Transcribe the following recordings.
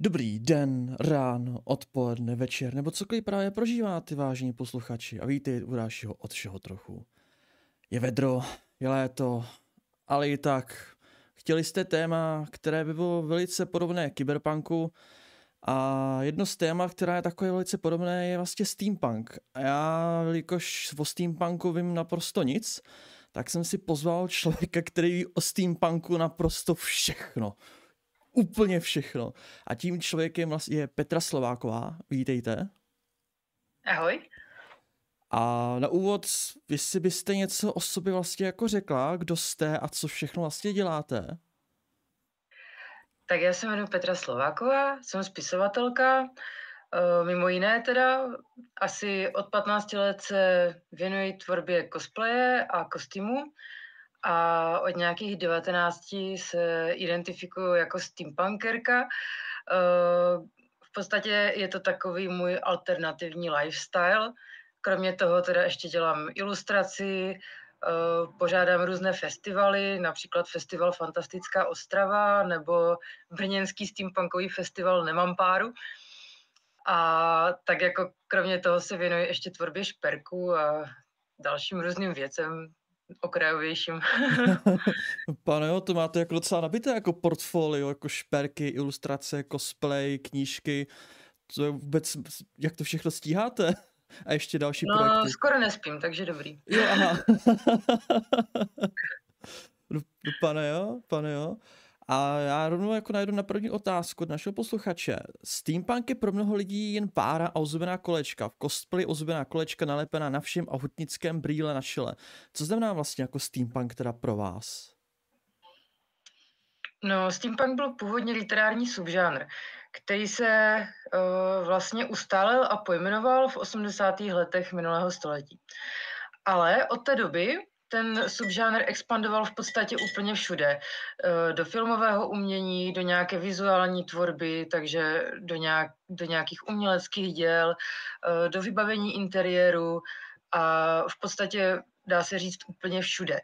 Dobrý den, ráno, odpoledne, večer, nebo cokoliv právě prožíváte, vážení posluchači. A víte u dalšího od všeho trochu. Je vedro, je léto, ale i tak. Chtěli jste téma, které by bylo velice podobné kyberpunku, a jedno z témat, která je takové velice podobné, je vlastně steampunk. A já, jelikož o steampunku vím naprosto nic, tak jsem si pozval člověka, který ví o steampunku naprosto všechno úplně všechno. A tím člověkem vlastně je Petra Slováková. Vítejte. Ahoj. A na úvod, jestli byste něco o sobě vlastně jako řekla, kdo jste a co všechno vlastně děláte? Tak já se jmenuji Petra Slováková, jsem spisovatelka, eh, mimo jiné teda, asi od 15 let se věnuji tvorbě cosplaye a kostýmu a od nějakých 19 se identifikuju jako steampunkerka. Eh, v podstatě je to takový můj alternativní lifestyle. Kromě toho teda ještě dělám ilustraci, eh, pořádám různé festivaly, například festival Fantastická Ostrava nebo Brněnský steampunkový festival Nemám páru. A tak jako kromě toho se věnuji ještě tvorbě šperku a dalším různým věcem, okrajovějším. Pane jo, to máte jako docela nabité jako portfolio, jako šperky, ilustrace, cosplay, knížky. To je vůbec, jak to všechno stíháte? A ještě další no, projekty. skoro nespím, takže dobrý. Jo, aha. no, no, pane jo, pane jo. A já rovnou jako najdu na první otázku od našeho posluchače. Steampunk je pro mnoho lidí jen pára a ozdobená kolečka. V cosplay ozdobená kolečka nalepená na všem a hutnickém brýle na šile. Co znamená vlastně jako steampunk teda pro vás? No, steampunk byl původně literární subžánr, který se uh, vlastně ustálil a pojmenoval v 80. letech minulého století. Ale od té doby ten subžánr expandoval v podstatě úplně všude. Eh, do filmového umění, do nějaké vizuální tvorby, takže do, nějak, do nějakých uměleckých děl, eh, do vybavení interiéru a v podstatě dá se říct úplně všude.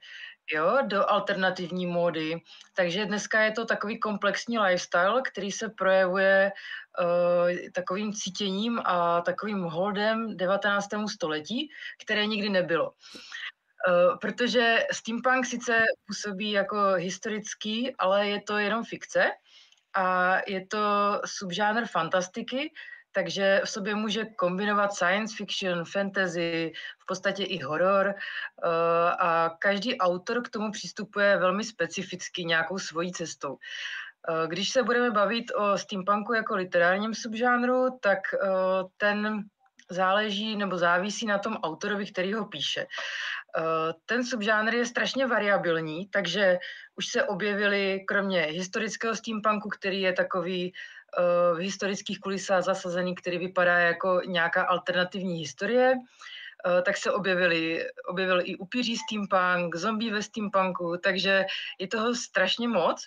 Jo, do alternativní módy. Takže dneska je to takový komplexní lifestyle, který se projevuje uh, takovým cítěním a takovým holdem 19. století, které nikdy nebylo. Uh, protože steampunk sice působí jako historický, ale je to jenom fikce a je to subžánr fantastiky, takže v sobě může kombinovat science fiction, fantasy, v podstatě i horor uh, a každý autor k tomu přistupuje velmi specificky nějakou svojí cestou. Uh, když se budeme bavit o steampunku jako literárním subžánru, tak ten záleží nebo závisí na tom autorovi, který ho píše. Eh, ten subžánr je strašně variabilní, takže už se objevily, kromě historického steampunku, který je takový eh, v historických kulisách zasazený, který vypadá jako nějaká alternativní historie, eh, tak se objevili, objevil i upíří steampunk, zombie ve steampunku, takže je toho strašně moc.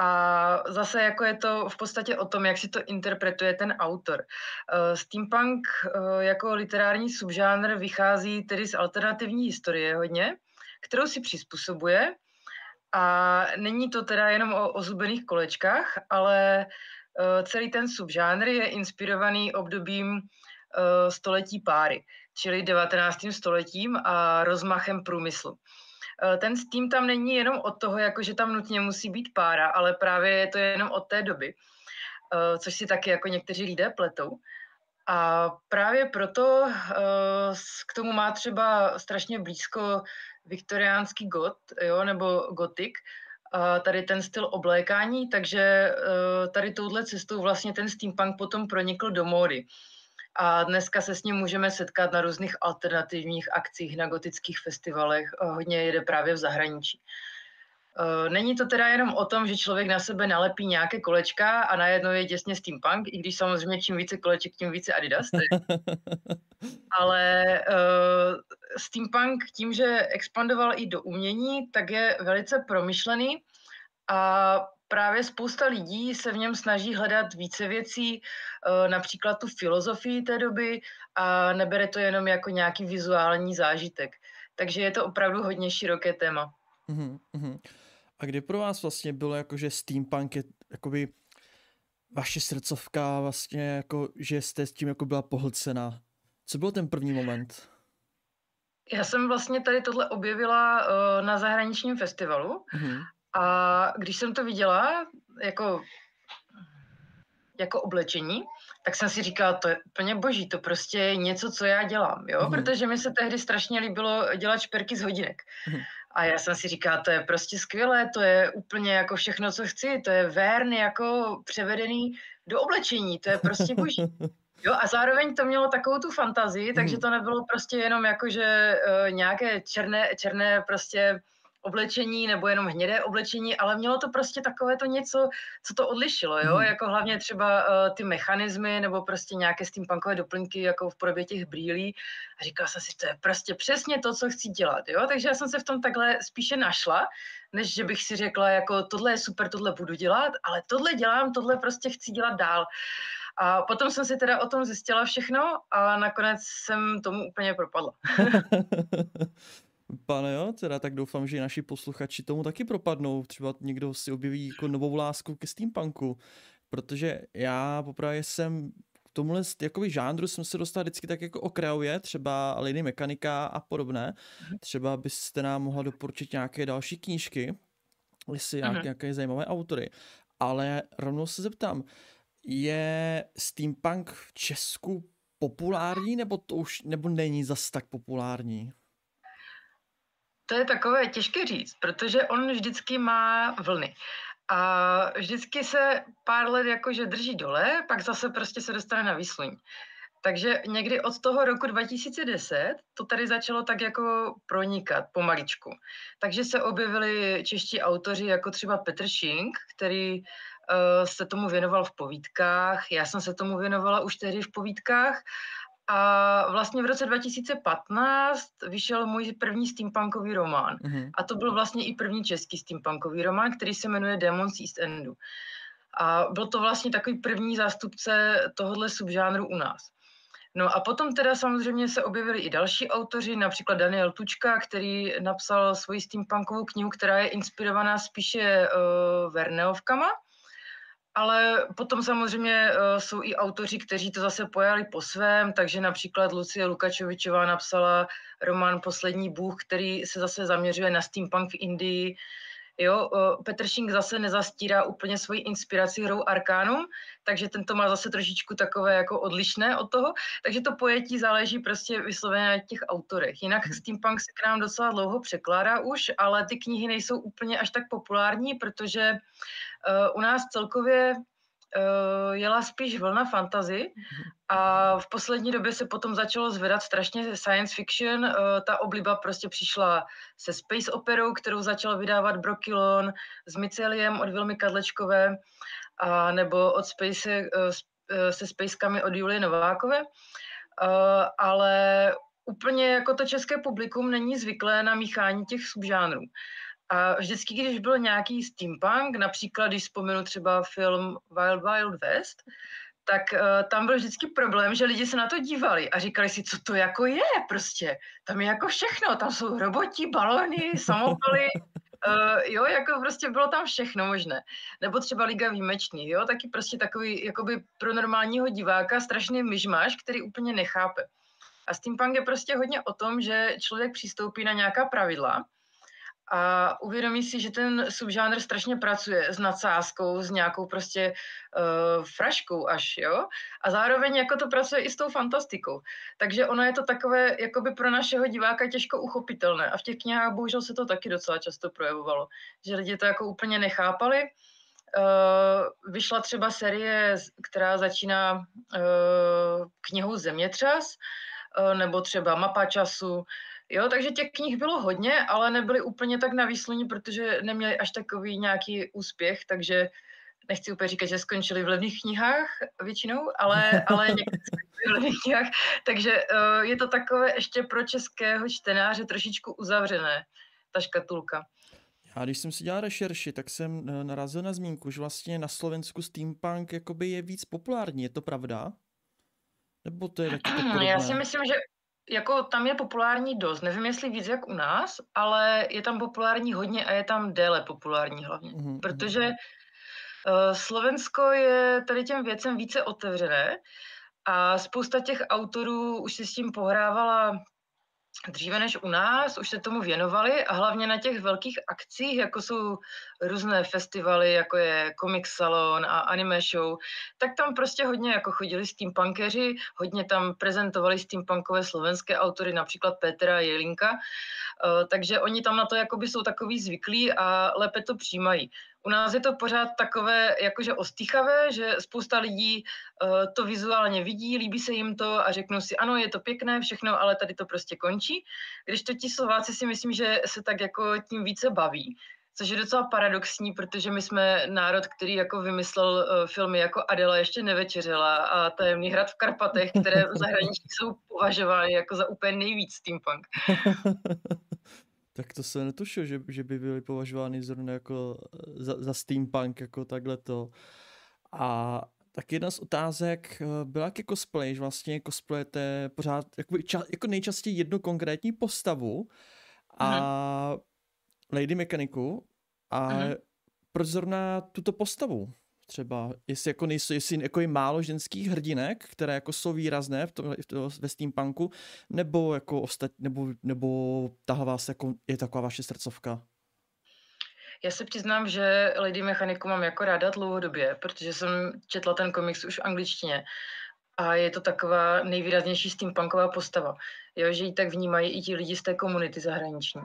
A zase jako je to v podstatě o tom, jak si to interpretuje ten autor. Uh, steampunk uh, jako literární subžánr vychází tedy z alternativní historie hodně, kterou si přizpůsobuje. A není to teda jenom o ozubených kolečkách, ale uh, celý ten subžánr je inspirovaný obdobím století páry, čili 19. stoletím a rozmachem průmyslu. Eh, ten Steam tam není jenom od toho, jako že tam nutně musí být pára, ale právě je to jenom od té doby, eh, což si taky jako někteří lidé pletou. A právě proto eh, k tomu má třeba strašně blízko viktoriánský got, jo, nebo gotik, tady ten styl oblékání, takže tady touhle cestou vlastně ten steampunk potom pronikl do módy a dneska se s ním můžeme setkat na různých alternativních akcích, na gotických festivalech, hodně jede právě v zahraničí. E, není to teda jenom o tom, že člověk na sebe nalepí nějaké kolečka a najednou je těsně steampunk, i když samozřejmě čím více koleček, tím více Adidas. Ale uh, steampunk tím, že expandoval i do umění, tak je velice promyšlený a právě spousta lidí se v něm snaží hledat více věcí, eh, například tu filozofii té doby a nebere to jenom jako nějaký vizuální zážitek. Takže je to opravdu hodně široké téma. Uh-huh. A kdy pro vás vlastně bylo jako, že steampunk je jakoby vaše srdcovka vlastně jako, že jste s tím jako byla pohlcena. Co byl ten první moment? Já jsem vlastně tady tohle objevila uh, na zahraničním festivalu mm-hmm. A když jsem to viděla jako, jako oblečení, tak jsem si říkala, to je úplně boží, to prostě je něco, co já dělám, jo, mm-hmm. protože mi se tehdy strašně líbilo dělat šperky z hodinek. Mm-hmm. A já jsem si říkala, to je prostě skvělé, to je úplně jako všechno, co chci, to je vern jako převedený do oblečení, to je prostě boží. Jo, a zároveň to mělo takovou tu fantazii, takže mhm. to nebylo prostě jenom jako, že uh, nějaké černé, černé prostě oblečení nebo jenom hnědé oblečení, ale mělo to prostě takové to něco, co to odlišilo, jo, mm. jako hlavně třeba uh, ty mechanismy nebo prostě nějaké steampunkové doplňky jako v podobě těch brýlí a říkala jsem si, to je prostě přesně to, co chci dělat, jo, takže já jsem se v tom takhle spíše našla, než že bych si řekla, jako tohle je super, tohle budu dělat, ale tohle dělám, tohle prostě chci dělat dál. A potom jsem si teda o tom zjistila všechno a nakonec jsem tomu úplně propadla. Pane jo, teda tak doufám, že naši posluchači tomu taky propadnou. Třeba někdo si objeví jako novou lásku ke steampunku. Protože já poprvé jsem k tomuhle jakoby žánru jsem se dostal vždycky tak jako okrajově, třeba Lady Mechanika a podobné. Mhm. Třeba byste nám mohla doporučit nějaké další knížky, jestli uh-huh. nějaké zajímavé autory. Ale rovnou se zeptám, je steampunk v Česku populární, nebo to už nebo není zas tak populární? To je takové těžké říct, protože on vždycky má vlny. A vždycky se pár let jakože drží dole, pak zase prostě se dostane na výsluň. Takže někdy od toho roku 2010 to tady začalo tak jako pronikat pomaličku. Takže se objevili čeští autoři jako třeba Petr Šink, který uh, se tomu věnoval v povídkách, já jsem se tomu věnovala už tehdy v povídkách a vlastně v roce 2015 vyšel můj první steampunkový román. Mm-hmm. A to byl vlastně i první český steampunkový román, který se jmenuje Demons East Endu. A byl to vlastně takový první zástupce tohohle subžánru u nás. No a potom teda samozřejmě se objevili i další autoři, například Daniel Tučka, který napsal svoji steampunkovou knihu, která je inspirovaná spíše uh, Verneovkama. Ale potom samozřejmě uh, jsou i autoři, kteří to zase pojali po svém, takže například Lucie Lukačovičová napsala román Poslední bůh, který se zase zaměřuje na steampunk v Indii. Jo, Petr Šink zase nezastírá úplně svoji inspiraci hrou Arcanum, takže tento má zase trošičku takové jako odlišné od toho, takže to pojetí záleží prostě vysloveně na těch autorech. Jinak hmm. steampunk se k nám docela dlouho překládá už, ale ty knihy nejsou úplně až tak populární, protože uh, u nás celkově uh, jela spíš vlna fantazy a v poslední době se potom začalo zvedat strašně science fiction. Uh, ta obliba prostě přišla se space operou, kterou začal vydávat Brokilon, s Myceliem od Vilmy Kadlečkové a nebo od Space, uh, se Spacekami od Julie Novákové. Uh, ale úplně jako to české publikum není zvyklé na míchání těch subžánrů. A vždycky, když byl nějaký steampunk, například když vzpomenu třeba film Wild Wild West, tak uh, tam byl vždycky problém, že lidi se na to dívali a říkali si, co to jako je prostě. Tam je jako všechno, tam jsou roboti, balony, samopaly, uh, jo, jako prostě bylo tam všechno možné. Nebo třeba Liga výjimečných, jo, taky prostě takový, jakoby pro normálního diváka strašný myžmáš, který úplně nechápe. A steampunk je prostě hodně o tom, že člověk přistoupí na nějaká pravidla, a uvědomí si, že ten subžánr strašně pracuje s nadsázkou, s nějakou prostě uh, fraškou až, jo. A zároveň jako to pracuje i s tou fantastikou. Takže ono je to takové jakoby pro našeho diváka těžko uchopitelné. A v těch knihách bohužel se to taky docela často projevovalo. Že lidi to jako úplně nechápali. Uh, vyšla třeba série, která začíná uh, knihou Zemětřas, uh, nebo třeba Mapa času, Jo, takže těch knih bylo hodně, ale nebyly úplně tak na výsluní, protože neměli až takový nějaký úspěch, takže nechci úplně říkat, že skončili v levných knihách většinou, ale, ale někdy v levných knihách, takže uh, je to takové ještě pro českého čtenáře trošičku uzavřené, ta škatulka. Já když jsem si dělal rešerši, tak jsem eh, narazil na zmínku, že vlastně na Slovensku steampunk jakoby je víc populární, je to pravda? Nebo to je taky to Já si myslím, že jako tam je populární dost. Nevím, jestli víc jak u nás, ale je tam populární hodně a je tam déle populární hlavně. Mm-hmm. Protože Slovensko je tady těm věcem více otevřené a spousta těch autorů už si s tím pohrávala dříve než u nás, už se tomu věnovali a hlavně na těch velkých akcích, jako jsou různé festivaly, jako je Comic Salon a Anime Show, tak tam prostě hodně jako chodili steampunkeři, hodně tam prezentovali steampunkové slovenské autory, například Petra Jelinka, eh, takže oni tam na to jakoby jsou takový zvyklí a lépe to přijímají. U nás je to pořád takové jakože ostýchavé, že spousta lidí uh, to vizuálně vidí, líbí se jim to a řeknou si, ano, je to pěkné, všechno, ale tady to prostě končí. Když to ti Slováci si myslím, že se tak jako tím více baví, což je docela paradoxní, protože my jsme národ, který jako vymyslel uh, filmy jako Adela ještě nevečeřela a Tajemný hrad v Karpatech, které v zahraničí jsou považovány jako za úplně nejvíc steampunk. Tak to se netušil, že, že by byly považovány zrovna jako eh, za, za steampunk, jako takhle to. A tak jedna z otázek eh, byla jak cosplay, že vlastně cosplayete pořád jako, ča, jako nejčastěji jednu konkrétní postavu a uh-huh. Lady Mechaniku a uh-huh. proč zrovna tuto postavu? Třeba, jestli jako nejsou, jestli jako je málo ženských hrdinek, které jako jsou výrazné v tom, v tom, ve steampunku, nebo jako ostat, nebo, nebo tahle vás jako je taková vaše srdcovka? Já se přiznám, že Lady Mechaniku mám jako ráda dlouhodobě, protože jsem četla ten komiks už v angličtině a je to taková nejvýraznější steampunková postava, jo, že ji tak vnímají i ti lidi z té komunity zahraniční.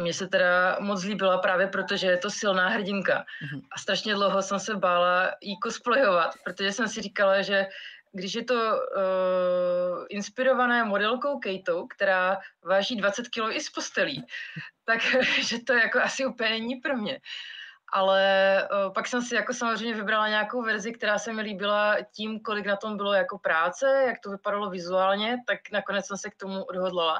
Mně se teda moc líbila právě proto, že je to silná hrdinka. Mm-hmm. A strašně dlouho jsem se bála jí cosplayovat, protože jsem si říkala, že když je to uh, inspirované modelkou Katou, která váží 20 kg i z postelí, tak že to jako asi úplně není pro mě. Ale uh, pak jsem si jako samozřejmě vybrala nějakou verzi, která se mi líbila tím, kolik na tom bylo jako práce, jak to vypadalo vizuálně, tak nakonec jsem se k tomu odhodlala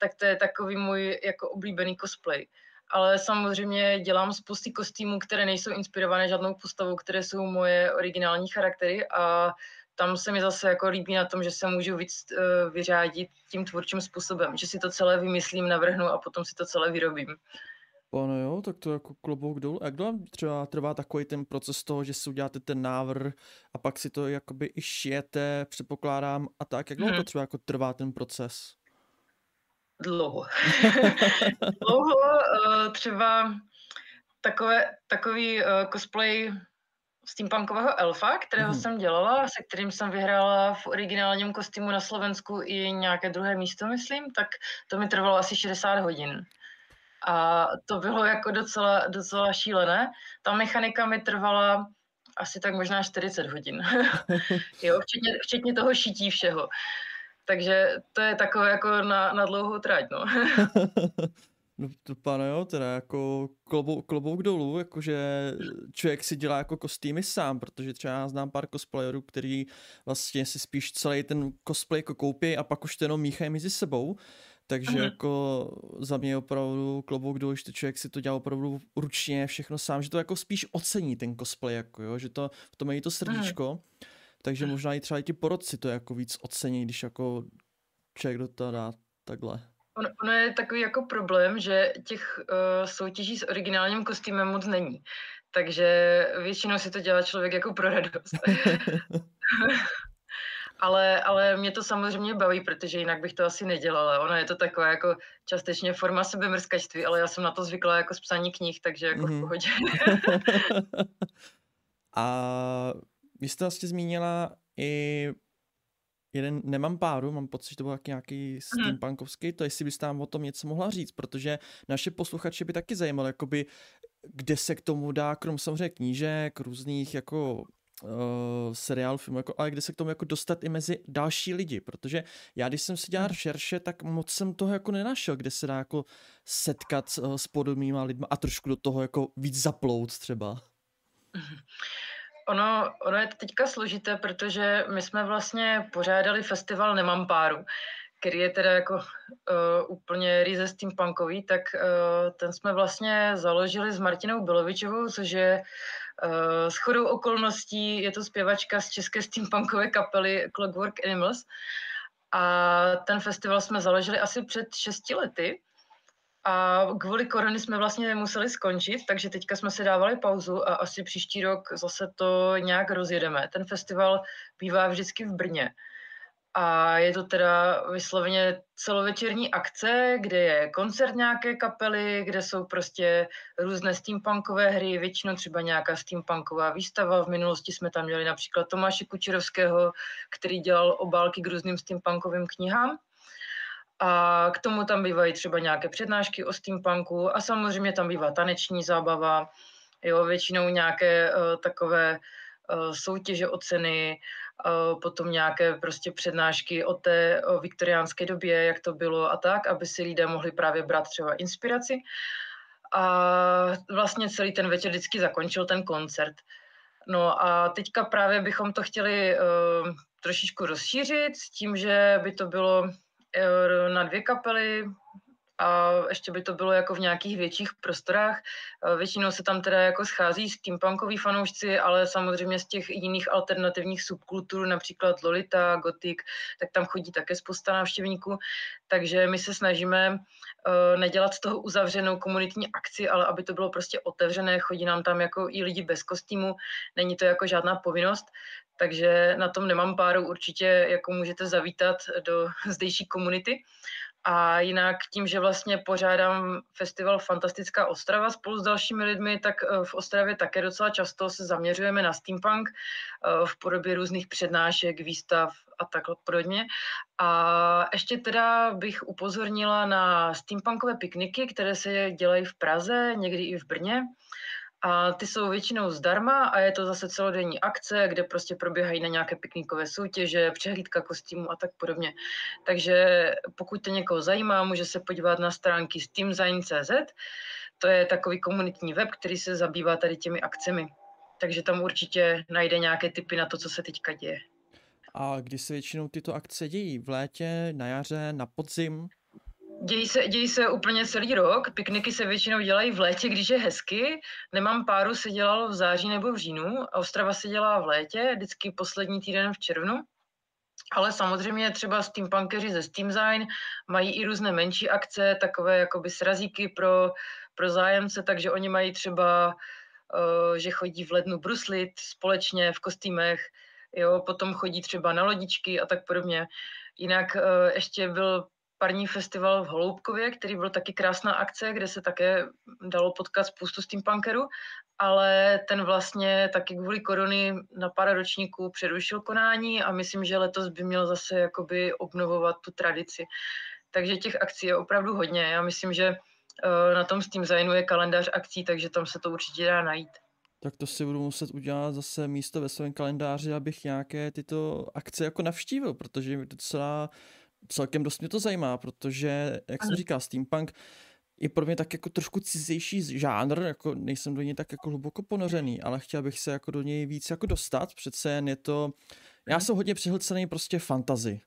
tak to je takový můj jako oblíbený cosplay. Ale samozřejmě dělám spousty kostýmů, které nejsou inspirované žádnou postavou, které jsou moje originální charaktery a tam se mi zase jako líbí na tom, že se můžu víc uh, vyřádit tím tvůrčím způsobem, že si to celé vymyslím, navrhnu a potom si to celé vyrobím. Ano jo, tak to jako klobouk dolů. Jak dlouho třeba trvá takový ten proces toho, že si uděláte ten návrh a pak si to jakoby i šijete, předpokládám a tak. Jak dlouho hmm. to třeba jako trvá ten proces? Dlouho. Dlouho, uh, třeba takové, takový uh, cosplay steampunkového elfa, kterého mm. jsem dělala, se kterým jsem vyhrála v originálním kostýmu na Slovensku i nějaké druhé místo, myslím, tak to mi trvalo asi 60 hodin. A to bylo jako docela, docela šílené. Ta mechanika mi trvala asi tak možná 40 hodin. jo, včetně, včetně toho šití všeho. Takže to je takové jako na, na dlouhou trať, no. No to pane jo, teda jako klobou, klobouk dolů, jakože člověk si dělá jako kostýmy sám, protože třeba já znám pár cosplayerů, který vlastně si spíš celý ten cosplay jako koupí a pak už to jenom míchají mezi sebou. Takže uh-huh. jako za mě opravdu klobouk dolů, že člověk si to dělá opravdu ručně všechno sám, že to jako spíš ocení ten cosplay, jako jo, že to v tom mají to srdíčko. Uh-huh takže možná i třeba i ti porodci to jako víc ocení, když jako člověk do toho dá takhle. Ono, ono je takový jako problém, že těch uh, soutěží s originálním kostýmem moc není. Takže většinou si to dělá člověk jako pro radost. ale, ale mě to samozřejmě baví, protože jinak bych to asi nedělala. Ono je to taková jako částečně forma sebemrskačství, ale já jsem na to zvykla jako z psaní knih, takže jako mm-hmm. v mhm. pohodě. A vy jste vlastně zmínila i jeden, nemám páru, mám pocit, že to byl nějaký mhm. steampunkovský, to jestli byste nám o tom něco mohla říct, protože naše posluchače by taky zajímalo, jakoby, kde se k tomu dá, krom samozřejmě knížek, různých jako uh, seriál, filmů, jako, ale kde se k tomu jako dostat i mezi další lidi, protože já, když jsem si dělal mhm. šerše, tak moc jsem toho jako nenašel, kde se dá jako setkat uh, s podobnýma lidma a trošku do toho jako víc zaplout třeba. Ono, ono je to teďka složité, protože my jsme vlastně pořádali festival Nemám páru, který je teda jako uh, úplně ryze steampunkový, tak uh, ten jsme vlastně založili s Martinou Bilovičovou, což je uh, s chodou okolností, je to zpěvačka z české steampunkové kapely Clockwork Animals. A ten festival jsme založili asi před šesti lety. A kvůli korony jsme vlastně museli skončit, takže teďka jsme si dávali pauzu a asi příští rok zase to nějak rozjedeme. Ten festival bývá vždycky v Brně. A je to teda vysloveně celovečerní akce, kde je koncert nějaké kapely, kde jsou prostě různé steampunkové hry, většinou třeba nějaká steampunková výstava. V minulosti jsme tam měli například Tomáše Kučerovského, který dělal obálky k různým steampunkovým knihám. A k tomu tam bývají třeba nějaké přednášky o steampunku a samozřejmě tam bývá taneční zábava, jo, většinou nějaké uh, takové uh, soutěže o ceny, uh, potom nějaké prostě přednášky o té o viktoriánské době, jak to bylo a tak, aby si lidé mohli právě brát třeba inspiraci. A vlastně celý ten večer vždycky zakončil ten koncert. No a teďka právě bychom to chtěli uh, trošičku rozšířit s tím, že by to bylo na dvě kapely a ještě by to bylo jako v nějakých větších prostorách. Většinou se tam teda jako schází steampunkoví fanoušci, ale samozřejmě z těch jiných alternativních subkultur, například Lolita, Gothic, tak tam chodí také spousta návštěvníků. Takže my se snažíme uh, nedělat z toho uzavřenou komunitní akci, ale aby to bylo prostě otevřené. Chodí nám tam jako i lidi bez kostýmu, není to jako žádná povinnost takže na tom nemám páru, určitě jako můžete zavítat do zdejší komunity. A jinak tím, že vlastně pořádám festival Fantastická Ostrava spolu s dalšími lidmi, tak eh, v Ostravě také docela často se zaměřujeme na steampunk eh, v podobě různých přednášek, výstav a tak podobně. A ještě teda bych upozornila na steampunkové pikniky, které se dělají v Praze, někdy i v Brně. A ty jsou většinou zdarma a je to zase celodenní akce, kde prostě probíhají na nějaké piknikové soutěže, přehlídka kostýmů a tak podobně. Takže pokud to někoho zajímá, může se podívat na stránky steamzine.cz. To je takový komunitní web, který se zabývá tady těmi akcemi. Takže tam určitě najde nějaké typy na to, co se teďka děje. A kdy se většinou tyto akce dějí? V létě, na jaře, na podzim? Dějí se, dějí se úplně celý rok. Pikniky se většinou dělají v létě, když je hezky. Nemám páru, se dělalo v září nebo v říjnu. Ostrava se dělá v létě, vždycky poslední týden v červnu. Ale samozřejmě třeba steampunkeři ze Steamzine mají i různé menší akce, takové jakoby srazíky pro, pro zájemce, takže oni mají třeba, uh, že chodí v lednu bruslit společně v kostýmech, jo, potom chodí třeba na lodičky a tak podobně. Jinak uh, ještě byl parní festival v Holoubkově, který byl taky krásná akce, kde se také dalo potkat spoustu steampunkerů, ale ten vlastně taky kvůli korony na pár ročníků přerušil konání a myslím, že letos by měl zase jakoby obnovovat tu tradici. Takže těch akcí je opravdu hodně. Já myslím, že eh, na tom Steam Zajnu je kalendář akcí, takže tam se to určitě dá najít. Tak to si budu muset udělat zase místo ve svém kalendáři, abych nějaké tyto akce jako navštívil, protože mi docela celkem dost mě to zajímá, protože, jak jsem říkal, steampunk je pro mě tak jako trošku cizejší žánr, jako nejsem do něj tak jako hluboko ponořený, ale chtěl bych se jako do něj víc jako dostat, přece jen je to, já jsem hodně přihlcený prostě fantazy.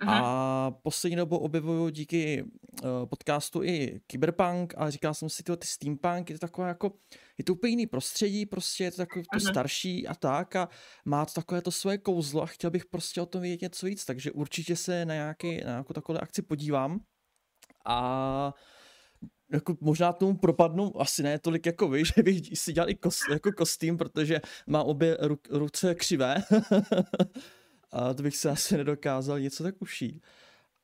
Aha. A poslední dobou objevuju díky uh, podcastu i Cyberpunk, ale říkal jsem si, tyhle, ty steampunk je to takové jako, je to úplně jiný prostředí, prostě je to takové to starší a tak a má to takové to svoje kouzlo a chtěl bych prostě o tom vědět něco víc, takže určitě se na, nějaký, na nějakou takovou akci podívám a jako možná tomu propadnu, asi ne tolik jako vy, že bych si dělal i kost, jako kostým, protože má obě ru, ruce křivé. a to bych se asi nedokázal něco tak ušít.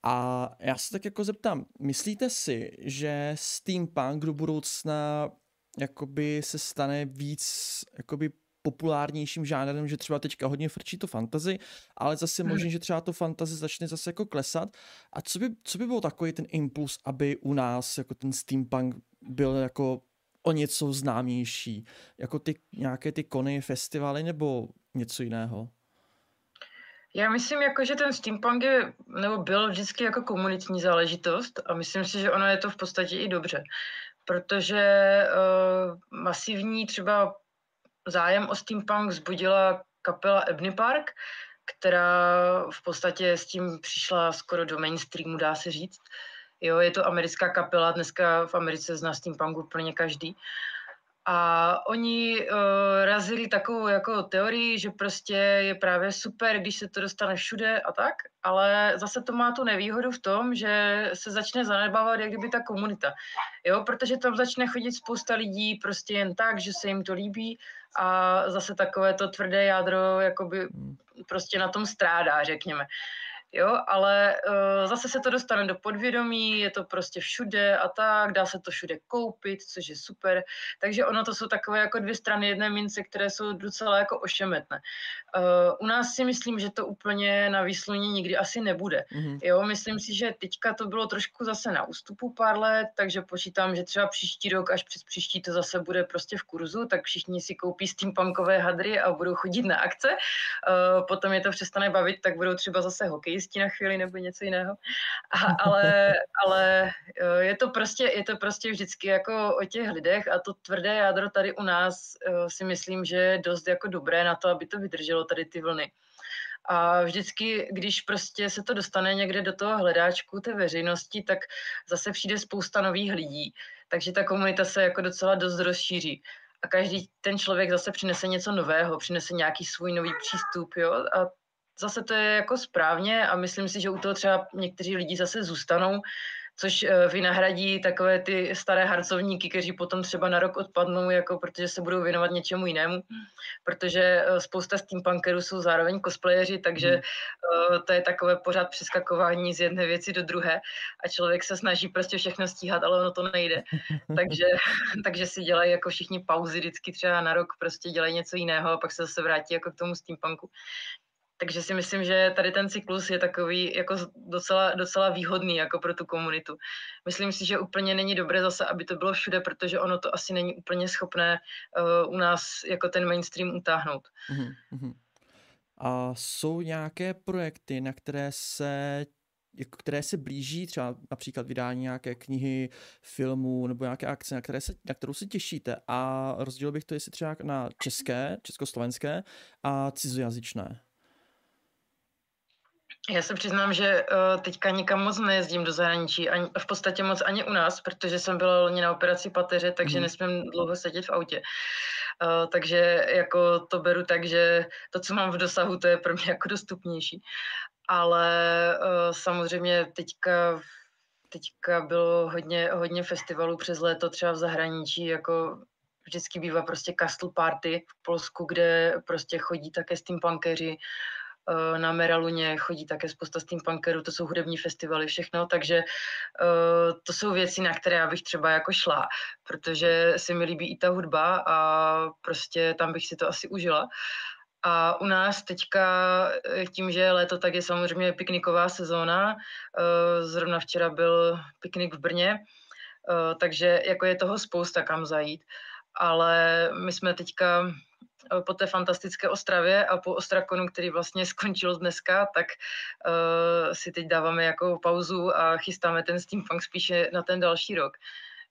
A já se tak jako zeptám, myslíte si, že steampunk do budoucna jakoby se stane víc jakoby populárnějším žánrem, že třeba teďka hodně frčí to fantazy, ale zase hmm. možná, že třeba to fantazy začne zase jako klesat. A co by, co by byl takový ten impuls, aby u nás jako ten steampunk byl jako o něco známější? Jako ty nějaké ty kony, festivaly nebo něco jiného? Já myslím, jako, že ten steampunk je, nebo byl vždycky jako komunitní záležitost a myslím si, že ono je to v podstatě i dobře, protože uh, masivní třeba zájem o steampunk vzbudila kapela Ebony Park, která v podstatě s tím přišla skoro do mainstreamu, dá se říct. Jo, je to americká kapela, dneska v Americe zná steampunk úplně každý. A oni uh, razili takovou jako teorii, že prostě je právě super, když se to dostane všude a tak, ale zase to má tu nevýhodu v tom, že se začne zanedbávat jak kdyby ta komunita, jo, protože tam začne chodit spousta lidí prostě jen tak, že se jim to líbí a zase takové to tvrdé jádro jakoby hmm. prostě na tom strádá, řekněme jo, ale uh, zase se to dostane do podvědomí, je to prostě všude a tak, dá se to všude koupit, což je super, takže ono to jsou takové jako dvě strany jedné mince, které jsou docela jako ošemetné. Uh, u nás si myslím, že to úplně na výsluně nikdy asi nebude, mm-hmm. jo, myslím si, že teďka to bylo trošku zase na ústupu pár let, takže počítám, že třeba příští rok, až přes příští to zase bude prostě v kurzu, tak všichni si koupí steampunkové hadry a budou chodit na akce, uh, potom je to přestane bavit, tak budou třeba zase hokejisti na chvíli nebo něco jiného. A, ale, ale eh, je to prostě, je to prostě vždycky jako o těch lidech a to tvrdé jádro tady u nás eh, si myslím, že je dost jako dobré na to, aby to vydrželo tady ty vlny. A vždycky, když prostě se to dostane někde do toho hledáčku té veřejnosti, tak zase přijde spousta nových lidí. Takže ta komunita se jako docela dost rozšíří. A každý ten člověk zase přinese něco nového, přinese nějaký svůj nový přístup, jo. A zase to je jako správně a myslím si, že u toho třeba někteří lidi zase zůstanou, což eh, vynahradí takové ty staré harcovníky, kteří potom třeba na rok odpadnou, jako protože se budou věnovat něčemu jinému, protože eh, spousta steampunkerů jsou zároveň cosplayeři, takže hmm. to je takové pořád přeskakování z jedné věci do druhé a člověk se snaží prostě všechno stíhat, ale ono to nejde. takže, takže si dělají jako všichni pauzy vždycky třeba na rok, prostě dělají něco jiného a pak se zase vrátí jako k tomu steampunku. Takže si myslím, že tady ten cyklus je takový jako docela, docela výhodný jako pro tu komunitu. Myslím si, že úplně není dobré zase, aby to bylo všude, protože ono to asi není úplně schopné uh, u nás jako ten mainstream utáhnout. Mm-hmm. A jsou nějaké projekty, na které se jako které se blíží, třeba například vydání nějaké knihy, filmů nebo nějaké akce, na, které se, na kterou se těšíte a rozdělil bych to jestli třeba na české, československé a cizojazyčné. Já se přiznám, že uh, teďka nikam moc nejezdím do zahraničí, ani, v podstatě moc ani u nás, protože jsem byla loni na operaci pateře, takže mm. nesmím dlouho sedět v autě. Uh, takže jako to beru tak, že to, co mám v dosahu, to je pro mě jako dostupnější. Ale uh, samozřejmě teďka teďka bylo hodně, hodně festivalů přes léto třeba v zahraničí, jako vždycky bývá prostě Castle Party v Polsku, kde prostě chodí také steampunkeři, na Meraluně chodí také spousta steampunkerů, to jsou hudební festivaly, všechno, takže uh, to jsou věci, na které já bych třeba jako šla, protože se mi líbí i ta hudba a prostě tam bych si to asi užila. A u nás teďka eh, tím, že je léto, tak je samozřejmě pikniková sezóna. Zrovna včera byl piknik v Brně, takže jako je toho spousta kam zajít. Ale my jsme teďka Eh, po té fantastické Ostravě a po Ostrakonu, který vlastně skončil dneska, tak uh, si teď dáváme jako pauzu a chystáme ten steampunk spíše na ten další rok.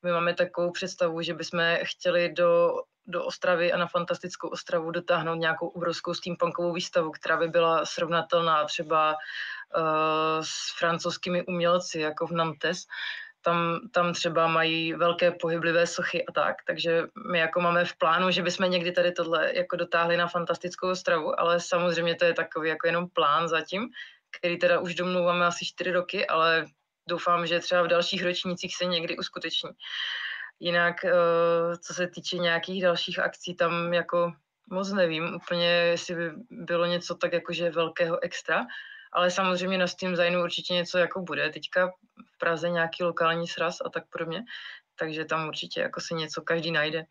My máme takovou představu, že bychom chtěli do, do Ostravy a na fantastickou Ostravu dotáhnout nějakou obrovskou steampunkovou výstavu, která by byla srovnatelná třeba uh, s francouzskými umělci, jako v Nantes. Uh, tam, tam třeba mají velké pohyblivé sochy a tak, takže my jako máme v plánu, že bychom někdy tady tohle jako dotáhli na fantastickou ostravu, ale samozřejmě to je takový jako jenom plán zatím, který teda už domlouváme asi čtyři roky, ale doufám, že třeba v dalších ročnících se někdy uskuteční. Jinak, eh, co se týče nějakých dalších akcí, tam jako moc nevím úplně, jestli by bylo něco tak jakože velkého extra, ale samozřejmě na Steam Zajnu určitě něco jako bude. Teďka v Praze nějaký lokální sraz a tak podobně, takže tam určitě jako se něco každý najde.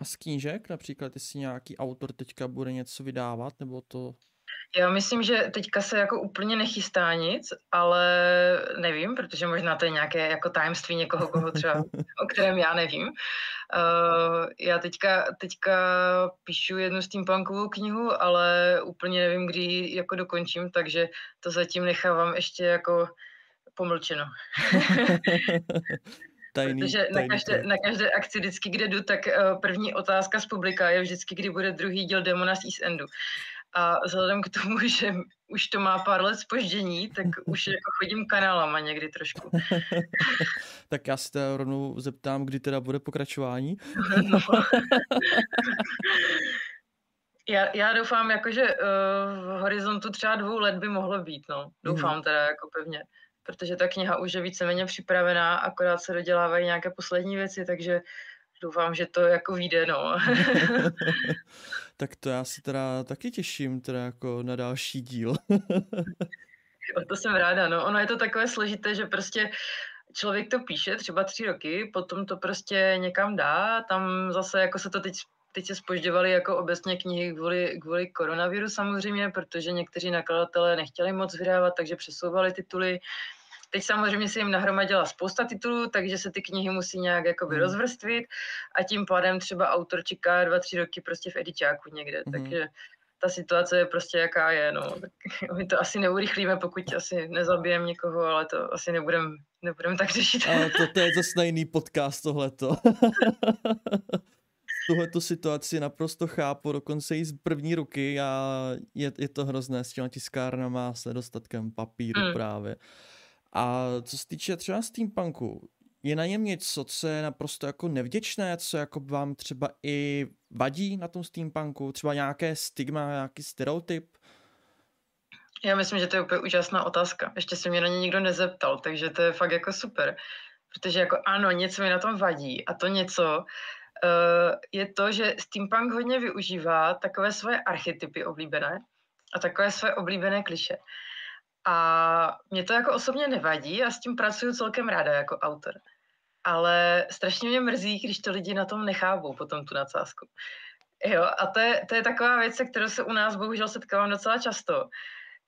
A z knížek například, jestli nějaký autor teďka bude něco vydávat, nebo to já myslím, že teďka se jako úplně nechystá nic, ale nevím, protože možná to je nějaké jako tajemství někoho, koho třeba, o kterém já nevím. Uh, já teďka, teďka píšu jednu steampunkovou knihu, ale úplně nevím, kdy ji jako dokončím, takže to zatím nechávám ještě jako pomlčeno. Tajný, Protože tajný, na, každé, tajný. na každé akci vždycky, kde jdu, tak uh, první otázka z publika je vždycky, kdy bude druhý díl Demona z East Endu. A vzhledem k tomu, že už to má pár let spoždění, tak už jako chodím kanálama někdy trošku. tak já se teda rovnou zeptám, kdy teda bude pokračování. no. já, já doufám, jako, že uh, v horizontu třeba dvou let by mohlo být, no. Doufám mm. teda jako pevně. Protože ta kniha už je víceméně připravená, akorát se dodělávají nějaké poslední věci, takže doufám, že to jako vyjde, no. Tak to já se teda taky těším teda jako na další díl. jo, to jsem ráda, no. Ono je to takové složité, že prostě člověk to píše třeba tři roky, potom to prostě někam dá, tam zase jako se to teď teď se spožďovaly jako obecně knihy kvůli, kvůli koronaviru samozřejmě, protože někteří nakladatelé nechtěli moc vydávat, takže přesouvali tituly. Teď samozřejmě se jim nahromadila spousta titulů, takže se ty knihy musí nějak jakoby mm. rozvrstvit a tím pádem třeba autor čeká dva, tři roky prostě v edičáku někde, mm. takže ta situace je prostě jaká je, no. Tak my to asi neurychlíme, pokud asi nezabijeme někoho, ale to asi nebudem, nebudem tak řešit. Ale to, to je zase na jiný podcast tohleto. tuhletu situaci naprosto chápu, dokonce i z první ruky a je, je to hrozné s těma tiskárnama, s nedostatkem papíru mm. právě. A co se týče třeba steampunku, je na něm něco, co je naprosto jako nevděčné, co jako vám třeba i vadí na tom steampunku, třeba nějaké stigma, nějaký stereotyp? Já myslím, že to je úplně úžasná otázka. Ještě se mě na ně nikdo nezeptal, takže to je fakt jako super. Protože jako ano, něco mi na tom vadí a to něco uh, je to, že steampunk hodně využívá takové svoje archetypy oblíbené a takové své oblíbené kliše. A mě to jako osobně nevadí a s tím pracuju celkem ráda jako autor. Ale strašně mě mrzí, když to lidi na tom nechápou potom tu nadsázku. Jo, a to je, to je taková věc, se kterou se u nás bohužel setkávám docela často,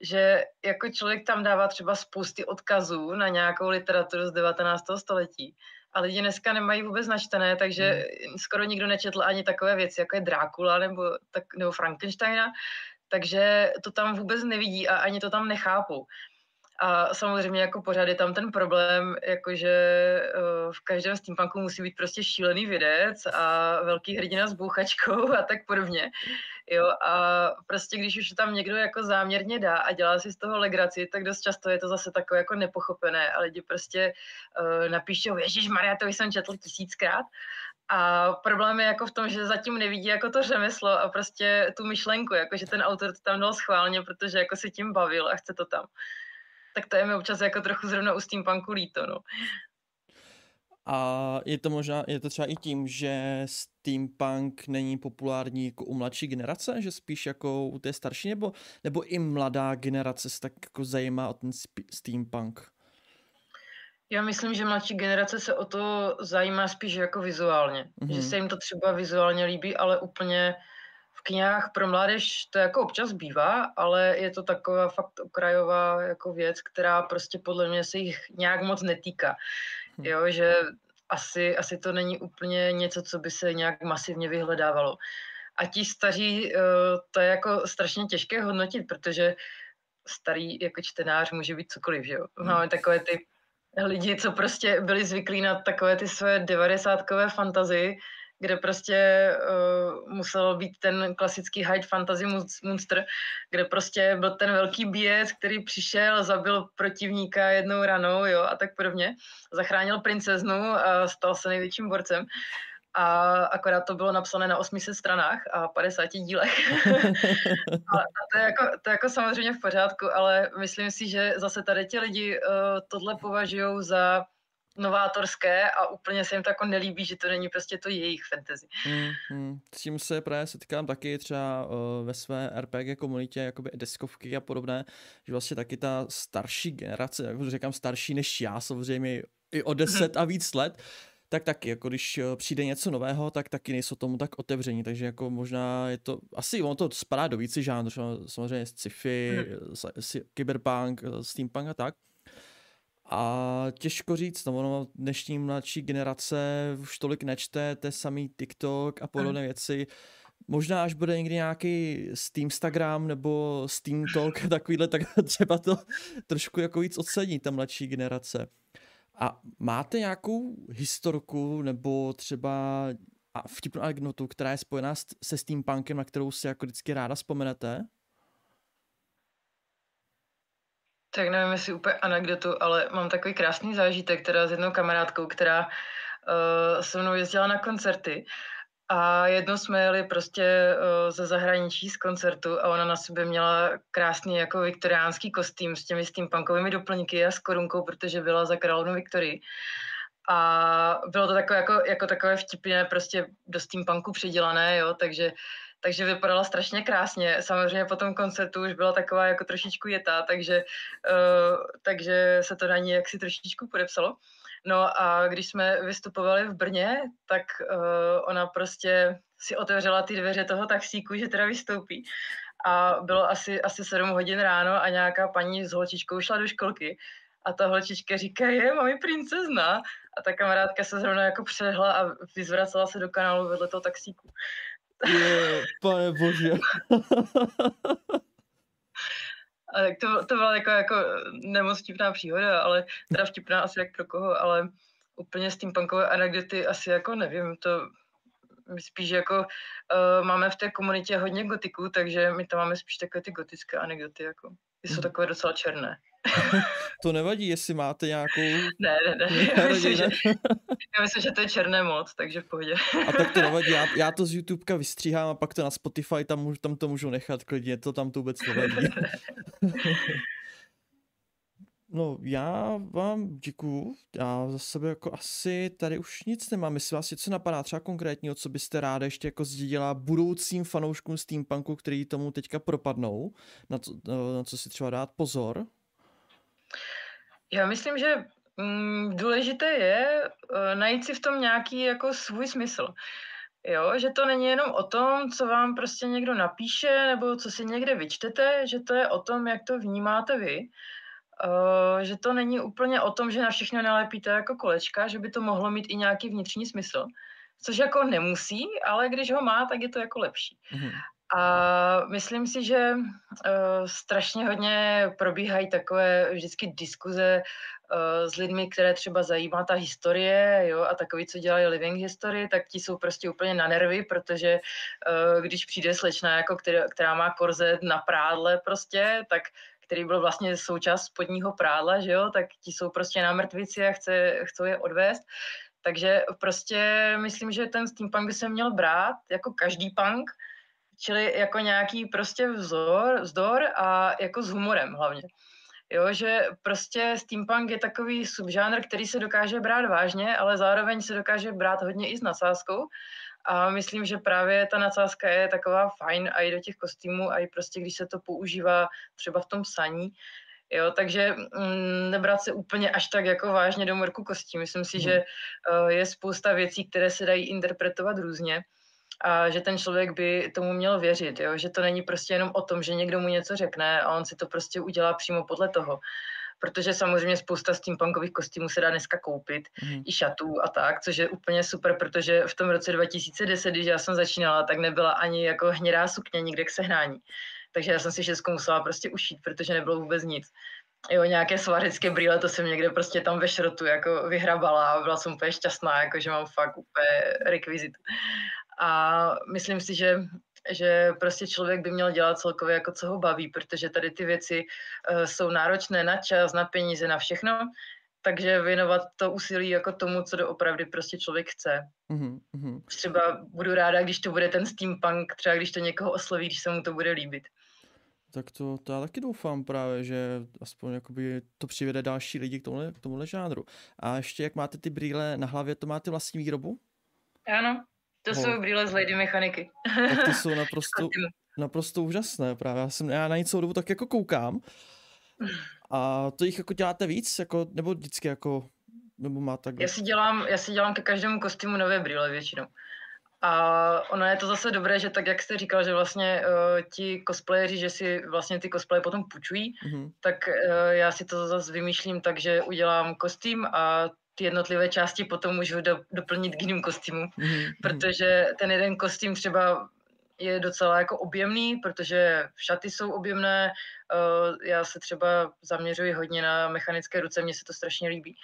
že jako člověk tam dává třeba spousty odkazů na nějakou literaturu z 19. století a lidi dneska nemají vůbec načtené, takže hmm. skoro nikdo nečetl ani takové věci, jako je Drákula nebo, tak, nebo Frankensteina, takže to tam vůbec nevidí a ani to tam nechápou. A samozřejmě jako pořád je tam ten problém, jakože uh, v každém steampunku musí být prostě šílený vědec a velký hrdina s bouchačkou a tak podobně. Jo, a prostě když už tam někdo jako záměrně dá a dělá si z toho legraci, tak dost často je to zase takové jako nepochopené a lidi prostě uh, napíšou, Ježíš Maria, to jsem četl tisíckrát. A problém je jako v tom, že zatím nevidí jako to řemeslo a prostě tu myšlenku, jako že ten autor to tam dal schválně, protože jako si tím bavil a chce to tam tak to je mi občas jako trochu zrovna u steampunku líto, no. A je to možná, je to třeba i tím, že steampunk není populární jako u mladší generace, že spíš jako u té starší, nebo, nebo i mladá generace se tak jako zajímá o ten steampunk? Já myslím, že mladší generace se o to zajímá spíš jako vizuálně. Mm-hmm. Že se jim to třeba vizuálně líbí, ale úplně knihách pro mládež to jako občas bývá, ale je to taková fakt okrajová jako věc, která prostě podle mě se jich nějak moc netýká. Hm. Jo, že asi, asi to není úplně něco, co by se nějak masivně vyhledávalo. A ti staří, eh, to je jako strašně těžké hodnotit, protože starý jako čtenář může být cokoliv, že jo. Hm. Máme takové ty lidi, co prostě byli zvyklí na takové ty své devadesátkové fantazii, kde prostě uh, musel být ten klasický high fantasy monster, kde prostě byl ten velký bíjec, který přišel, zabil protivníka jednou ranou, jo, a tak podobně. Zachránil princeznu a stal se největším borcem. A akorát to bylo napsané na 800 stranách a 50 dílech. a to je, jako, to je jako samozřejmě v pořádku, ale myslím si, že zase tady ti lidi uh, tohle považují za novátorské a úplně se jim to jako nelíbí, že to není prostě to jejich fantasy. Hmm, hmm. S tím se právě setkám taky třeba uh, ve své RPG komunitě, jakoby deskovky a podobné, že vlastně taky ta starší generace, jak říkám starší než já, samozřejmě i o deset a víc let, tak taky, jako když eh, přijde něco nového, tak taky nejsou tomu tak otevření, takže jako možná je to, asi ono to spadá do více žánrů, samozřejmě sci-fi, hmm. cyberpunk, steampunk a tak, a těžko říct, no ono dnešní mladší generace už tolik nečte, to samý TikTok a podobné mm. věci. Možná až bude někdy nějaký Steam Instagram nebo Steam Talk takovýhle, tak třeba to trošku jako víc ocení ta mladší generace. A máte nějakou historku nebo třeba vtipnou anekdotu, která je spojená se steampunkem, na kterou si jako vždycky ráda vzpomenete? Tak nevím, jestli úplně anekdotu, ale mám takový krásný zážitek teda s jednou kamarádkou, která uh, se mnou jezdila na koncerty a jednou jsme jeli prostě uh, ze zahraničí z koncertu a ona na sobě měla krásný jako viktoriánský kostým s těmi steampunkovými doplňky a s korunkou, protože byla za královnu Viktorii. A bylo to takové jako, jako takové vtipné, prostě do steampunku přidělané, jo, takže takže vypadala strašně krásně. Samozřejmě po tom koncertu už byla taková jako trošičku jetá, takže, uh, takže se to na ní jaksi trošičku podepsalo. No a když jsme vystupovali v Brně, tak uh, ona prostě si otevřela ty dveře toho taxíku, že teda vystoupí. A bylo asi, asi 7 hodin ráno a nějaká paní s holčičkou šla do školky. A ta holčička říká, je, mami princezna. A ta kamarádka se zrovna jako přehla a vyzvracela se do kanálu vedle toho taxíku. Je, pane bože. A tak to, to byla taková jako nemoc vtipná příhoda, ale teda vtipná asi jak pro koho, ale úplně s tím punkové anekdoty asi jako nevím, to my spíš jako uh, máme v té komunitě hodně gotiků, takže my tam máme spíš takové ty gotické anekdoty, jako. Ty jsou mhm. takové docela černé. to nevadí, jestli máte nějakou... Ne, ne, ne. Já myslím, že, já myslím, že to je černé moc, takže v pohodě. A tak to nevadí, já, já to z YouTubeka vystříhám a pak to na Spotify, tam, tam to můžu nechat klidně, to tam to vůbec nevadí. No, já vám děkuju. Já za sebe jako asi tady už nic nemám. Jestli vás něco napadá třeba konkrétního, co byste ráda ještě jako sdělila budoucím fanouškům Steampunku, který tomu teďka propadnou, na, to, na co si třeba dát pozor? Já myslím, že mm, důležité je uh, najít si v tom nějaký jako svůj smysl. Jo, že to není jenom o tom, co vám prostě někdo napíše nebo co si někde vyčtete, že to je o tom, jak to vnímáte vy. Uh, že to není úplně o tom, že na všechno nalepíte jako kolečka, že by to mohlo mít i nějaký vnitřní smysl. Což jako nemusí, ale když ho má, tak je to jako lepší. Mm-hmm. A myslím si, že uh, strašně hodně probíhají takové vždycky diskuze uh, s lidmi, které třeba zajímá ta historie, jo, a takový, co dělají living history, tak ti jsou prostě úplně na nervy, protože uh, když přijde slečna, jako která, která má korzet na prádle prostě, tak který byl vlastně součást spodního prádla, že jo, tak ti jsou prostě na mrtvici a chce, chcou je odvést. Takže prostě myslím, že ten steampunk by se měl brát jako každý punk, čili jako nějaký prostě vzor, vzdor a jako s humorem hlavně. Jo, že prostě steampunk je takový subžánr, který se dokáže brát vážně, ale zároveň se dokáže brát hodně i s nadsázkou. A myslím, že právě ta nadsázka je taková fajn a i do těch kostýmů, a i prostě když se to používá třeba v tom psaní. Jo, takže mm, nebrat se úplně až tak jako vážně do mrku kostí. Myslím si, hmm. že uh, je spousta věcí, které se dají interpretovat různě a že ten člověk by tomu měl věřit, jo? že to není prostě jenom o tom, že někdo mu něco řekne a on si to prostě udělá přímo podle toho. Protože samozřejmě spousta steampunkových kostýmů se dá dneska koupit, mm. i šatů a tak, což je úplně super, protože v tom roce 2010, když já jsem začínala, tak nebyla ani jako hnědá sukně nikde k sehnání. Takže já jsem si všechno musela prostě ušít, protože nebylo vůbec nic. Jo, nějaké svarické brýle, to jsem někde prostě tam ve šrotu jako vyhrabala a byla jsem úplně šťastná, jako že mám fakt úplně rekvizit. A myslím si, že že prostě člověk by měl dělat celkově jako co ho baví, protože tady ty věci uh, jsou náročné na čas, na peníze, na všechno, takže věnovat to úsilí jako tomu, co doopravdy prostě člověk chce. Mm-hmm. Třeba budu ráda, když to bude ten steampunk, třeba když to někoho osloví, když se mu to bude líbit. Tak to, to já taky doufám právě, že aspoň jakoby to přivede další lidi k tomuhle, k tomuhle žánru. A ještě jak máte ty brýle na hlavě, to máte vlastní výrobu? Ano, to Ho. jsou brýle z Lady Mechaniky. Tak ty jsou naprosto, naprosto úžasné právě. Já, jsem, já na ně celou dobu tak jako koukám. A to jich jako děláte víc, jako, nebo vždycky jako, nebo má tak... Já si dělám, já si dělám ke každému kostýmu nové brýle většinou. A ono je to zase dobré, že tak, jak jste říkal, že vlastně uh, ti cosplayeri, že si vlastně ty cosplaye potom půjčují, mm-hmm. tak uh, já si to zase vymýšlím tak, že udělám kostým a ty jednotlivé části potom můžu do, doplnit k jiným kostýmům, mm-hmm. protože ten jeden kostým třeba je docela jako objemný, protože šaty jsou objemné, uh, já se třeba zaměřuji hodně na mechanické ruce, mně se to strašně líbí.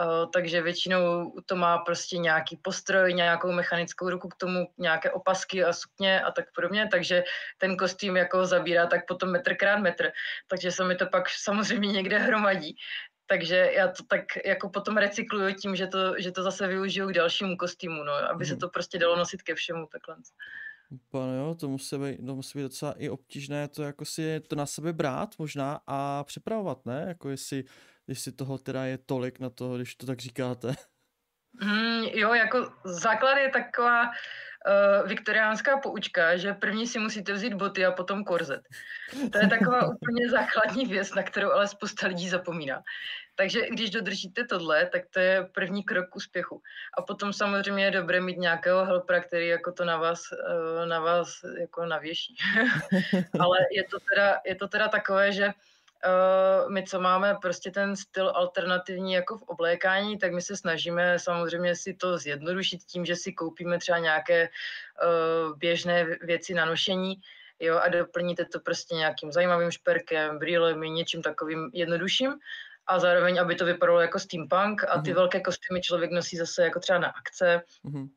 Uh, takže většinou to má prostě nějaký postroj, nějakou mechanickou ruku k tomu, nějaké opasky a sukně a tak podobně, takže ten kostým jako zabírá tak potom metr krát metr, takže se mi to pak samozřejmě někde hromadí. Takže já to tak jako potom recykluju tím, že to, že to zase využiju k dalšímu kostýmu, no, aby se mhm. to prostě dalo nosit ke všemu takhle. Pane jo, to musí, být, to musí být docela i obtížné to jako si to na sebe brát možná a připravovat, ne? Jako jestli, jestli toho teda je tolik na to, když to tak říkáte. Mm, jo, jako základ je taková uh, viktoriánská poučka, že první si musíte vzít boty a potom korzet. To je taková úplně základní věc, na kterou ale spousta lidí zapomíná. Takže když dodržíte tohle, tak to je první krok k úspěchu. A potom samozřejmě je dobré mít nějakého helpera, který jako to na vás, uh, na vás jako navěší. ale je to, teda, je to teda takové, že Uh, my, co máme prostě ten styl alternativní jako v oblékání, tak my se snažíme samozřejmě si to zjednodušit tím, že si koupíme třeba nějaké uh, běžné věci na nošení, jo, a doplníte to prostě nějakým zajímavým šperkem, brýlemi, něčím takovým jednodušším. A zároveň, aby to vypadalo jako steampunk a ty mm-hmm. velké kostýmy člověk nosí zase jako třeba na akce, mm-hmm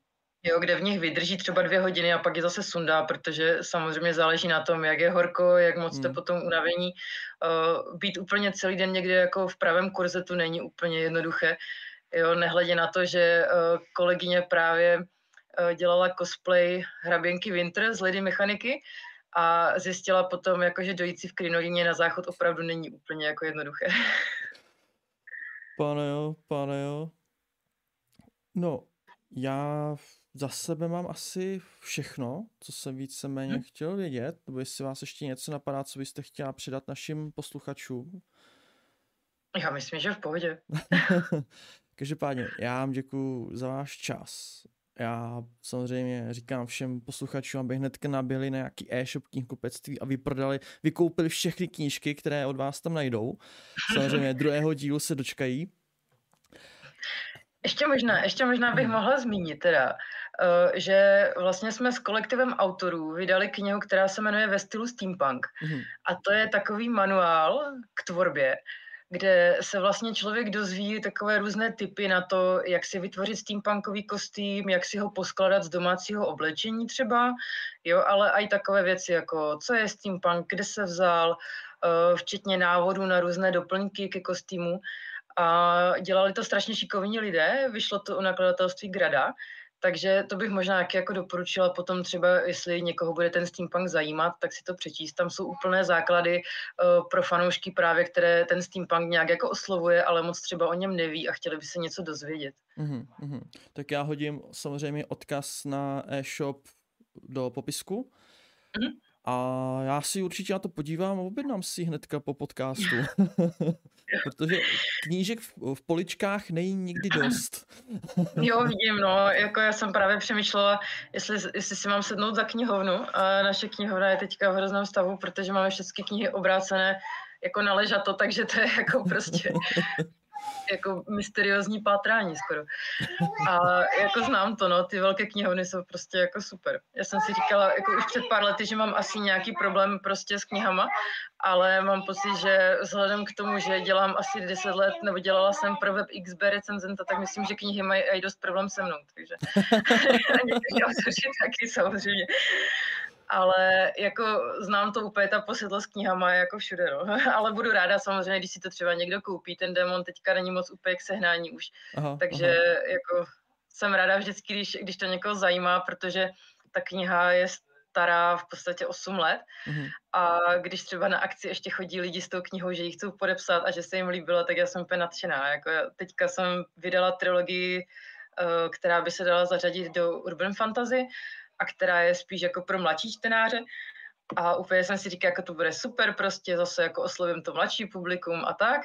jo, kde v nich vydrží třeba dvě hodiny a pak je zase sundá, protože samozřejmě záleží na tom, jak je horko, jak moc jste hmm. potom unavení. Uh, být úplně celý den někde jako v pravém kurzetu není úplně jednoduché. Jo, nehledě na to, že uh, kolegyně právě uh, dělala cosplay hraběnky Winter z Lady Mechaniky a zjistila potom, jako, že dojít si v krinolině na záchod opravdu není úplně jako jednoduché. Pane jo, pane jo. No, já za sebe mám asi všechno, co jsem víceméně hmm. chtěl vědět, nebo jestli vás ještě něco napadá, co byste chtěla přidat našim posluchačům. Já myslím, že v pohodě. Každopádně, já vám děkuji za váš čas. Já samozřejmě říkám všem posluchačům, aby hnedka nabili na nějaký e-shop knihkupectví a vyprodali, vykoupili všechny knížky, které od vás tam najdou. Samozřejmě druhého dílu se dočkají. Ještě možná, ještě možná bych hmm. mohla zmínit teda, že vlastně jsme s kolektivem autorů vydali knihu, která se jmenuje Ve stylu steampunk. Mm-hmm. A to je takový manuál k tvorbě, kde se vlastně člověk dozví takové různé typy na to, jak si vytvořit steampunkový kostým, jak si ho poskladat z domácího oblečení třeba, jo, ale i takové věci jako co je steampunk, kde se vzal, eh, včetně návodů na různé doplňky ke kostýmu. A dělali to strašně šikovní lidé, vyšlo to u nakladatelství Grada, takže to bych možná jak jako doporučila potom třeba, jestli někoho bude ten steampunk zajímat, tak si to přečíst. Tam jsou úplné základy uh, pro fanoušky právě, které ten steampunk nějak jako oslovuje, ale moc třeba o něm neví a chtěli by se něco dozvědět. Mm-hmm. Tak já hodím samozřejmě odkaz na e-shop do popisku. Mm-hmm. A já si určitě na to podívám a objednám si hnedka po podcastu. Protože knížek v, v poličkách není nikdy dost. jo, vidím, no, jako já jsem právě přemýšlela, jestli, jestli si mám sednout za knihovnu a naše knihovna je teďka v hrozném stavu, protože máme všechny knihy obrácené jako na ležato, takže to je jako prostě jako mysteriózní pátrání skoro. A jako znám to, no, ty velké knihovny jsou prostě jako super. Já jsem si říkala jako už před pár lety, že mám asi nějaký problém prostě s knihama, ale mám pocit, že vzhledem k tomu, že dělám asi 10 let, nebo dělala jsem pro web XB recenzenta, tak myslím, že knihy mají i dost problém se mnou, takže někteří taky samozřejmě ale jako znám to úplně ta posedlost knihama jako všude, no. ale budu ráda samozřejmě, když si to třeba někdo koupí, ten demon teďka není moc úplně k sehnání už, aha, takže aha. jako jsem ráda vždycky, když, když to někoho zajímá, protože ta kniha je stará v podstatě 8 let mm-hmm. a když třeba na akci ještě chodí lidi s tou knihou, že ji chcou podepsat a že se jim líbilo, tak já jsem úplně nadšená. Jako teďka jsem vydala trilogii, eh, která by se dala zařadit do urban fantasy a která je spíš jako pro mladší čtenáře. A úplně jsem si říkala, jako to bude super, prostě zase jako oslovím to mladší publikum a tak.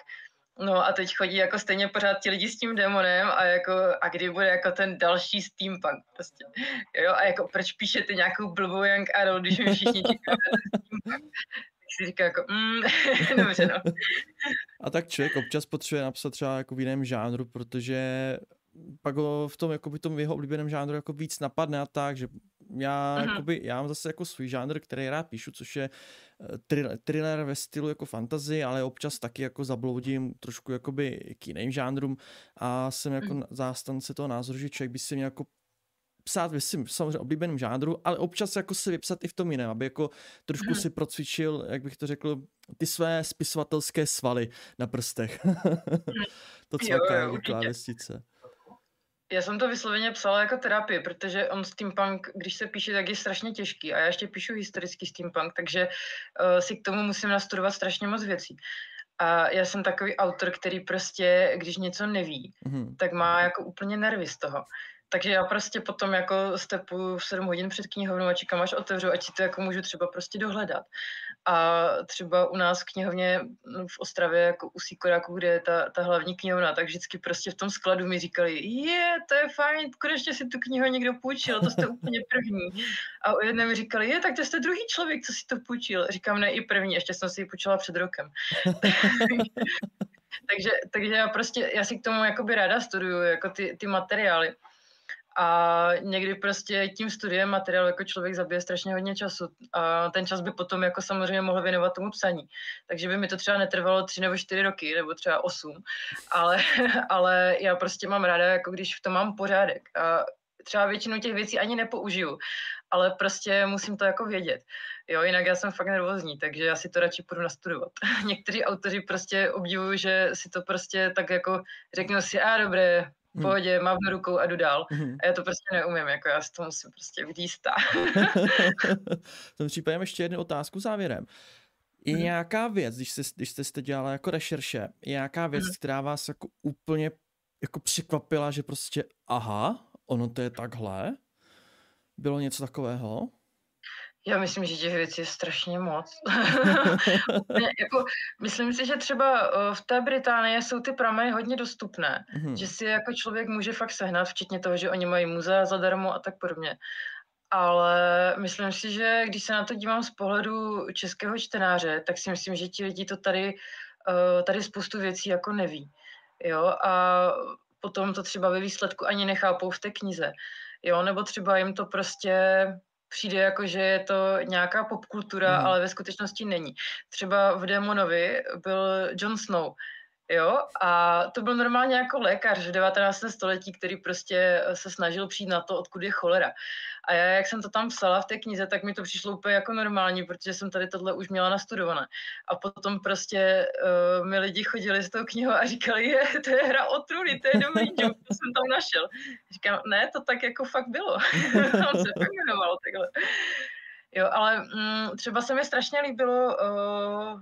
No a teď chodí jako stejně pořád ti lidi s tím demonem a jako, a kdy bude jako ten další steampunk prostě. Jo, a jako proč píšete nějakou blbou Young Adult, když mi všichni. Tak si říká jako, mm, dobře no. A tak člověk občas potřebuje napsat třeba jako v jiném žánru, protože pak ho v tom, jakoby tom jeho oblíbeném žánru jako víc napadne a tak, že já, uh-huh. jakoby, já mám zase jako svůj žánr, který rád píšu, což je eh, thriller, thriller ve stylu jako fantasy, ale občas taky jako zabloudím trošku jakoby k jiným žánrům a jsem jako uh-huh. zástance toho názoru, že člověk by si měl jako psát ve svým samozřejmě oblíbeném žánru, ale občas jako si vypsat i v tom jiném, aby jako trošku hmm. si procvičil, jak bych to řekl, ty své spisovatelské svaly na prstech. to celé klávesnice. Já jsem to vysloveně psala jako terapii, protože on steampunk, když se píše, tak je strašně těžký a já ještě píšu historický steampunk, takže uh, si k tomu musím nastudovat strašně moc věcí. A já jsem takový autor, který prostě, když něco neví, mm-hmm. tak má jako úplně nervy z toho. Takže já prostě potom jako stepu 7 hodin před knihovnou a čekám, až otevřu, ať si to jako můžu třeba prostě dohledat. A třeba u nás v knihovně v Ostravě, jako u Sikoráku, kde je ta, ta hlavní knihovna, tak vždycky prostě v tom skladu mi říkali, je, to je fajn, konečně si tu knihu někdo půjčil, to jste úplně první. A u jedné mi říkali, je, tak to jste druhý člověk, co si to půjčil. Říkám, ne, i první, ještě jsem si ji půjčila před rokem. takže, takže já prostě, já si k tomu jakoby ráda studuju, jako ty, ty materiály. A někdy prostě tím studiem materiálu jako člověk zabije strašně hodně času. A ten čas by potom jako samozřejmě mohl věnovat tomu psaní. Takže by mi to třeba netrvalo tři nebo čtyři roky, nebo třeba osm. Ale, ale já prostě mám ráda, jako když v tom mám pořádek. A třeba většinu těch věcí ani nepoužiju, ale prostě musím to jako vědět. Jo, jinak já jsem fakt nervózní, takže já si to radši půjdu nastudovat. Někteří autoři prostě obdivují, že si to prostě tak jako řeknou si, a dobré, v hmm. pohodě, hmm. mávnu rukou a jdu dál. Hmm. A já to prostě neumím, jako já si to musím prostě jistá. v tom případě ještě jednu otázku závěrem. Je hmm. nějaká věc, když jste, když jste dělala jako rešerše, je nějaká věc, hmm. která vás jako úplně jako překvapila, že prostě aha, ono to je takhle? Bylo něco takového? Já myslím, že těch věcí je strašně moc. jako, myslím si, že třeba eh, v té Británii jsou ty prameny hodně dostupné, mm-hmm. že si jako člověk může fakt sehnat, včetně toho, že oni mají muzea zadarmo a tak podobně. Ale myslím si, že když se na to dívám z pohledu českého čtenáře, tak si myslím, že ti lidi to tady, eh, tady spoustu věcí jako neví. Jo? A potom to třeba ve výsledku ani nechápou v té knize. Jo? Nebo třeba jim to prostě přijde jako, že je to nějaká popkultura, mm. ale ve skutečnosti není. Třeba v Demonovi byl Jon Snow, Jo, a to byl normálně jako lékař v 19. století, který prostě se snažil přijít na to, odkud je cholera. A já, jak jsem to tam psala v té knize, tak mi to přišlo úplně jako normální, protože jsem tady tohle už měla nastudované. A potom prostě uh, mi lidi chodili s tou knihou a říkali, je, to je hra o trůny, to je dobrý joke, to jsem tam našel. Říkám, ne, to tak jako fakt bylo. On se fakt jmenovalo takhle. Jo, ale mm, třeba se mi strašně líbilo uh,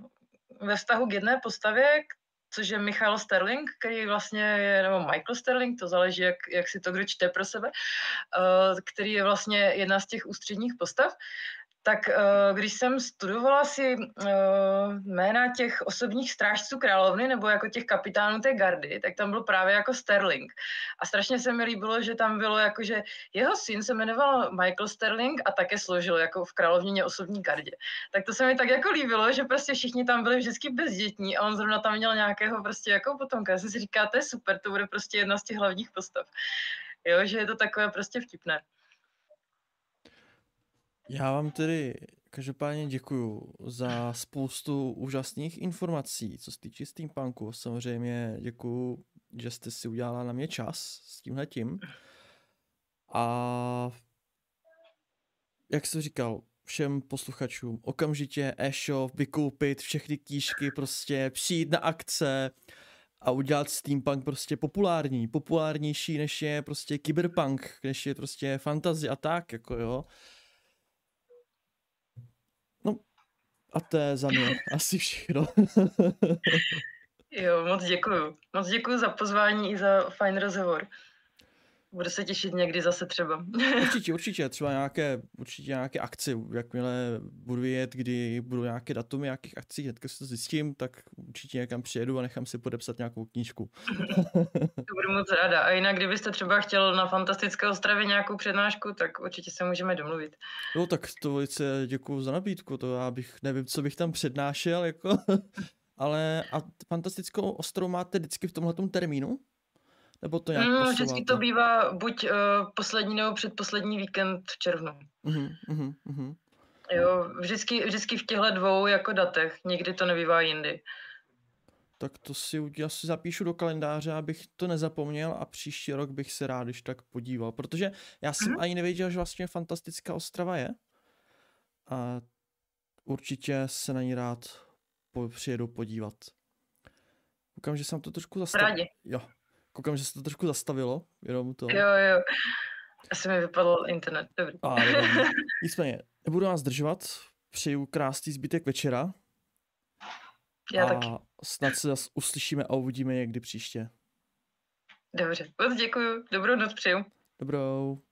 ve vztahu k jedné postavě, což je Michal Sterling, který vlastně je, nebo Michael Sterling, to záleží, jak, jak si to kdo čte pro sebe, uh, který je vlastně jedna z těch ústředních postav tak eh, když jsem studovala si eh, jména těch osobních strážců královny nebo jako těch kapitánů té gardy, tak tam byl právě jako Sterling. A strašně se mi líbilo, že tam bylo jako, že jeho syn se jmenoval Michael Sterling a také složil jako v královnině osobní gardě. Tak to se mi tak jako líbilo, že prostě všichni tam byli vždycky bezdětní a on zrovna tam měl nějakého prostě jako potomka. Já jsem si říkala, to je super, to bude prostě jedna z těch hlavních postav. Jo, že je to takové prostě vtipné. Já vám tedy každopádně děkuju za spoustu úžasných informací, co se týče steampunku. Samozřejmě děkuju, že jste si udělala na mě čas s tímhletím. A jak jsem říkal, všem posluchačům okamžitě e-shop, vykoupit všechny knížky, prostě přijít na akce a udělat steampunk prostě populární, populárnější než je prostě cyberpunk, než je prostě fantasy a tak, jako jo. A to je za mě asi všechno. jo, moc děkuju. Moc děkuju za pozvání i za fajn rozhovor. Budu se těšit někdy zase třeba. určitě, určitě. Třeba nějaké, určitě nějaké akci, jakmile budu jet, kdy budou nějaké datumy nějakých akcí, hnedka si to zjistím, tak určitě někam přijedu a nechám si podepsat nějakou knížku. to budu moc ráda. A jinak, kdybyste třeba chtěl na Fantastické ostravě nějakou přednášku, tak určitě se můžeme domluvit. No tak to velice děkuji za nabídku, to já bych, nevím, co bych tam přednášel, jako, ale a Fantastickou ostrov máte vždycky v tomhle termínu? Nebo to nějak Mm, posouváte? vždycky to bývá buď uh, poslední nebo předposlední víkend v červnu. Mhm, mhm, mhm. Jo, vždycky, vždycky v těchto dvou jako datech, nikdy to nebývá jindy. Tak to si, já si zapíšu do kalendáře, abych to nezapomněl a příští rok bych se rád když tak podíval, protože já jsem Mhm. ani nevěděl, že vlastně fantastická Ostrava je. A určitě se na ní rád po, přijedu podívat. Koukám, že jsem to trošku zastavil. Rádi. Jo. Koukám, že se to trošku zastavilo, jenom to. Jo, jo. Asi mi vypadl internet, dobrý. A. Nicméně, nebudu vás zdržovat, přeju krásný zbytek večera Já a taky. snad se zase uslyšíme a uvidíme někdy příště. Dobře, moc děkuju, dobrou noc přeju. Dobrou.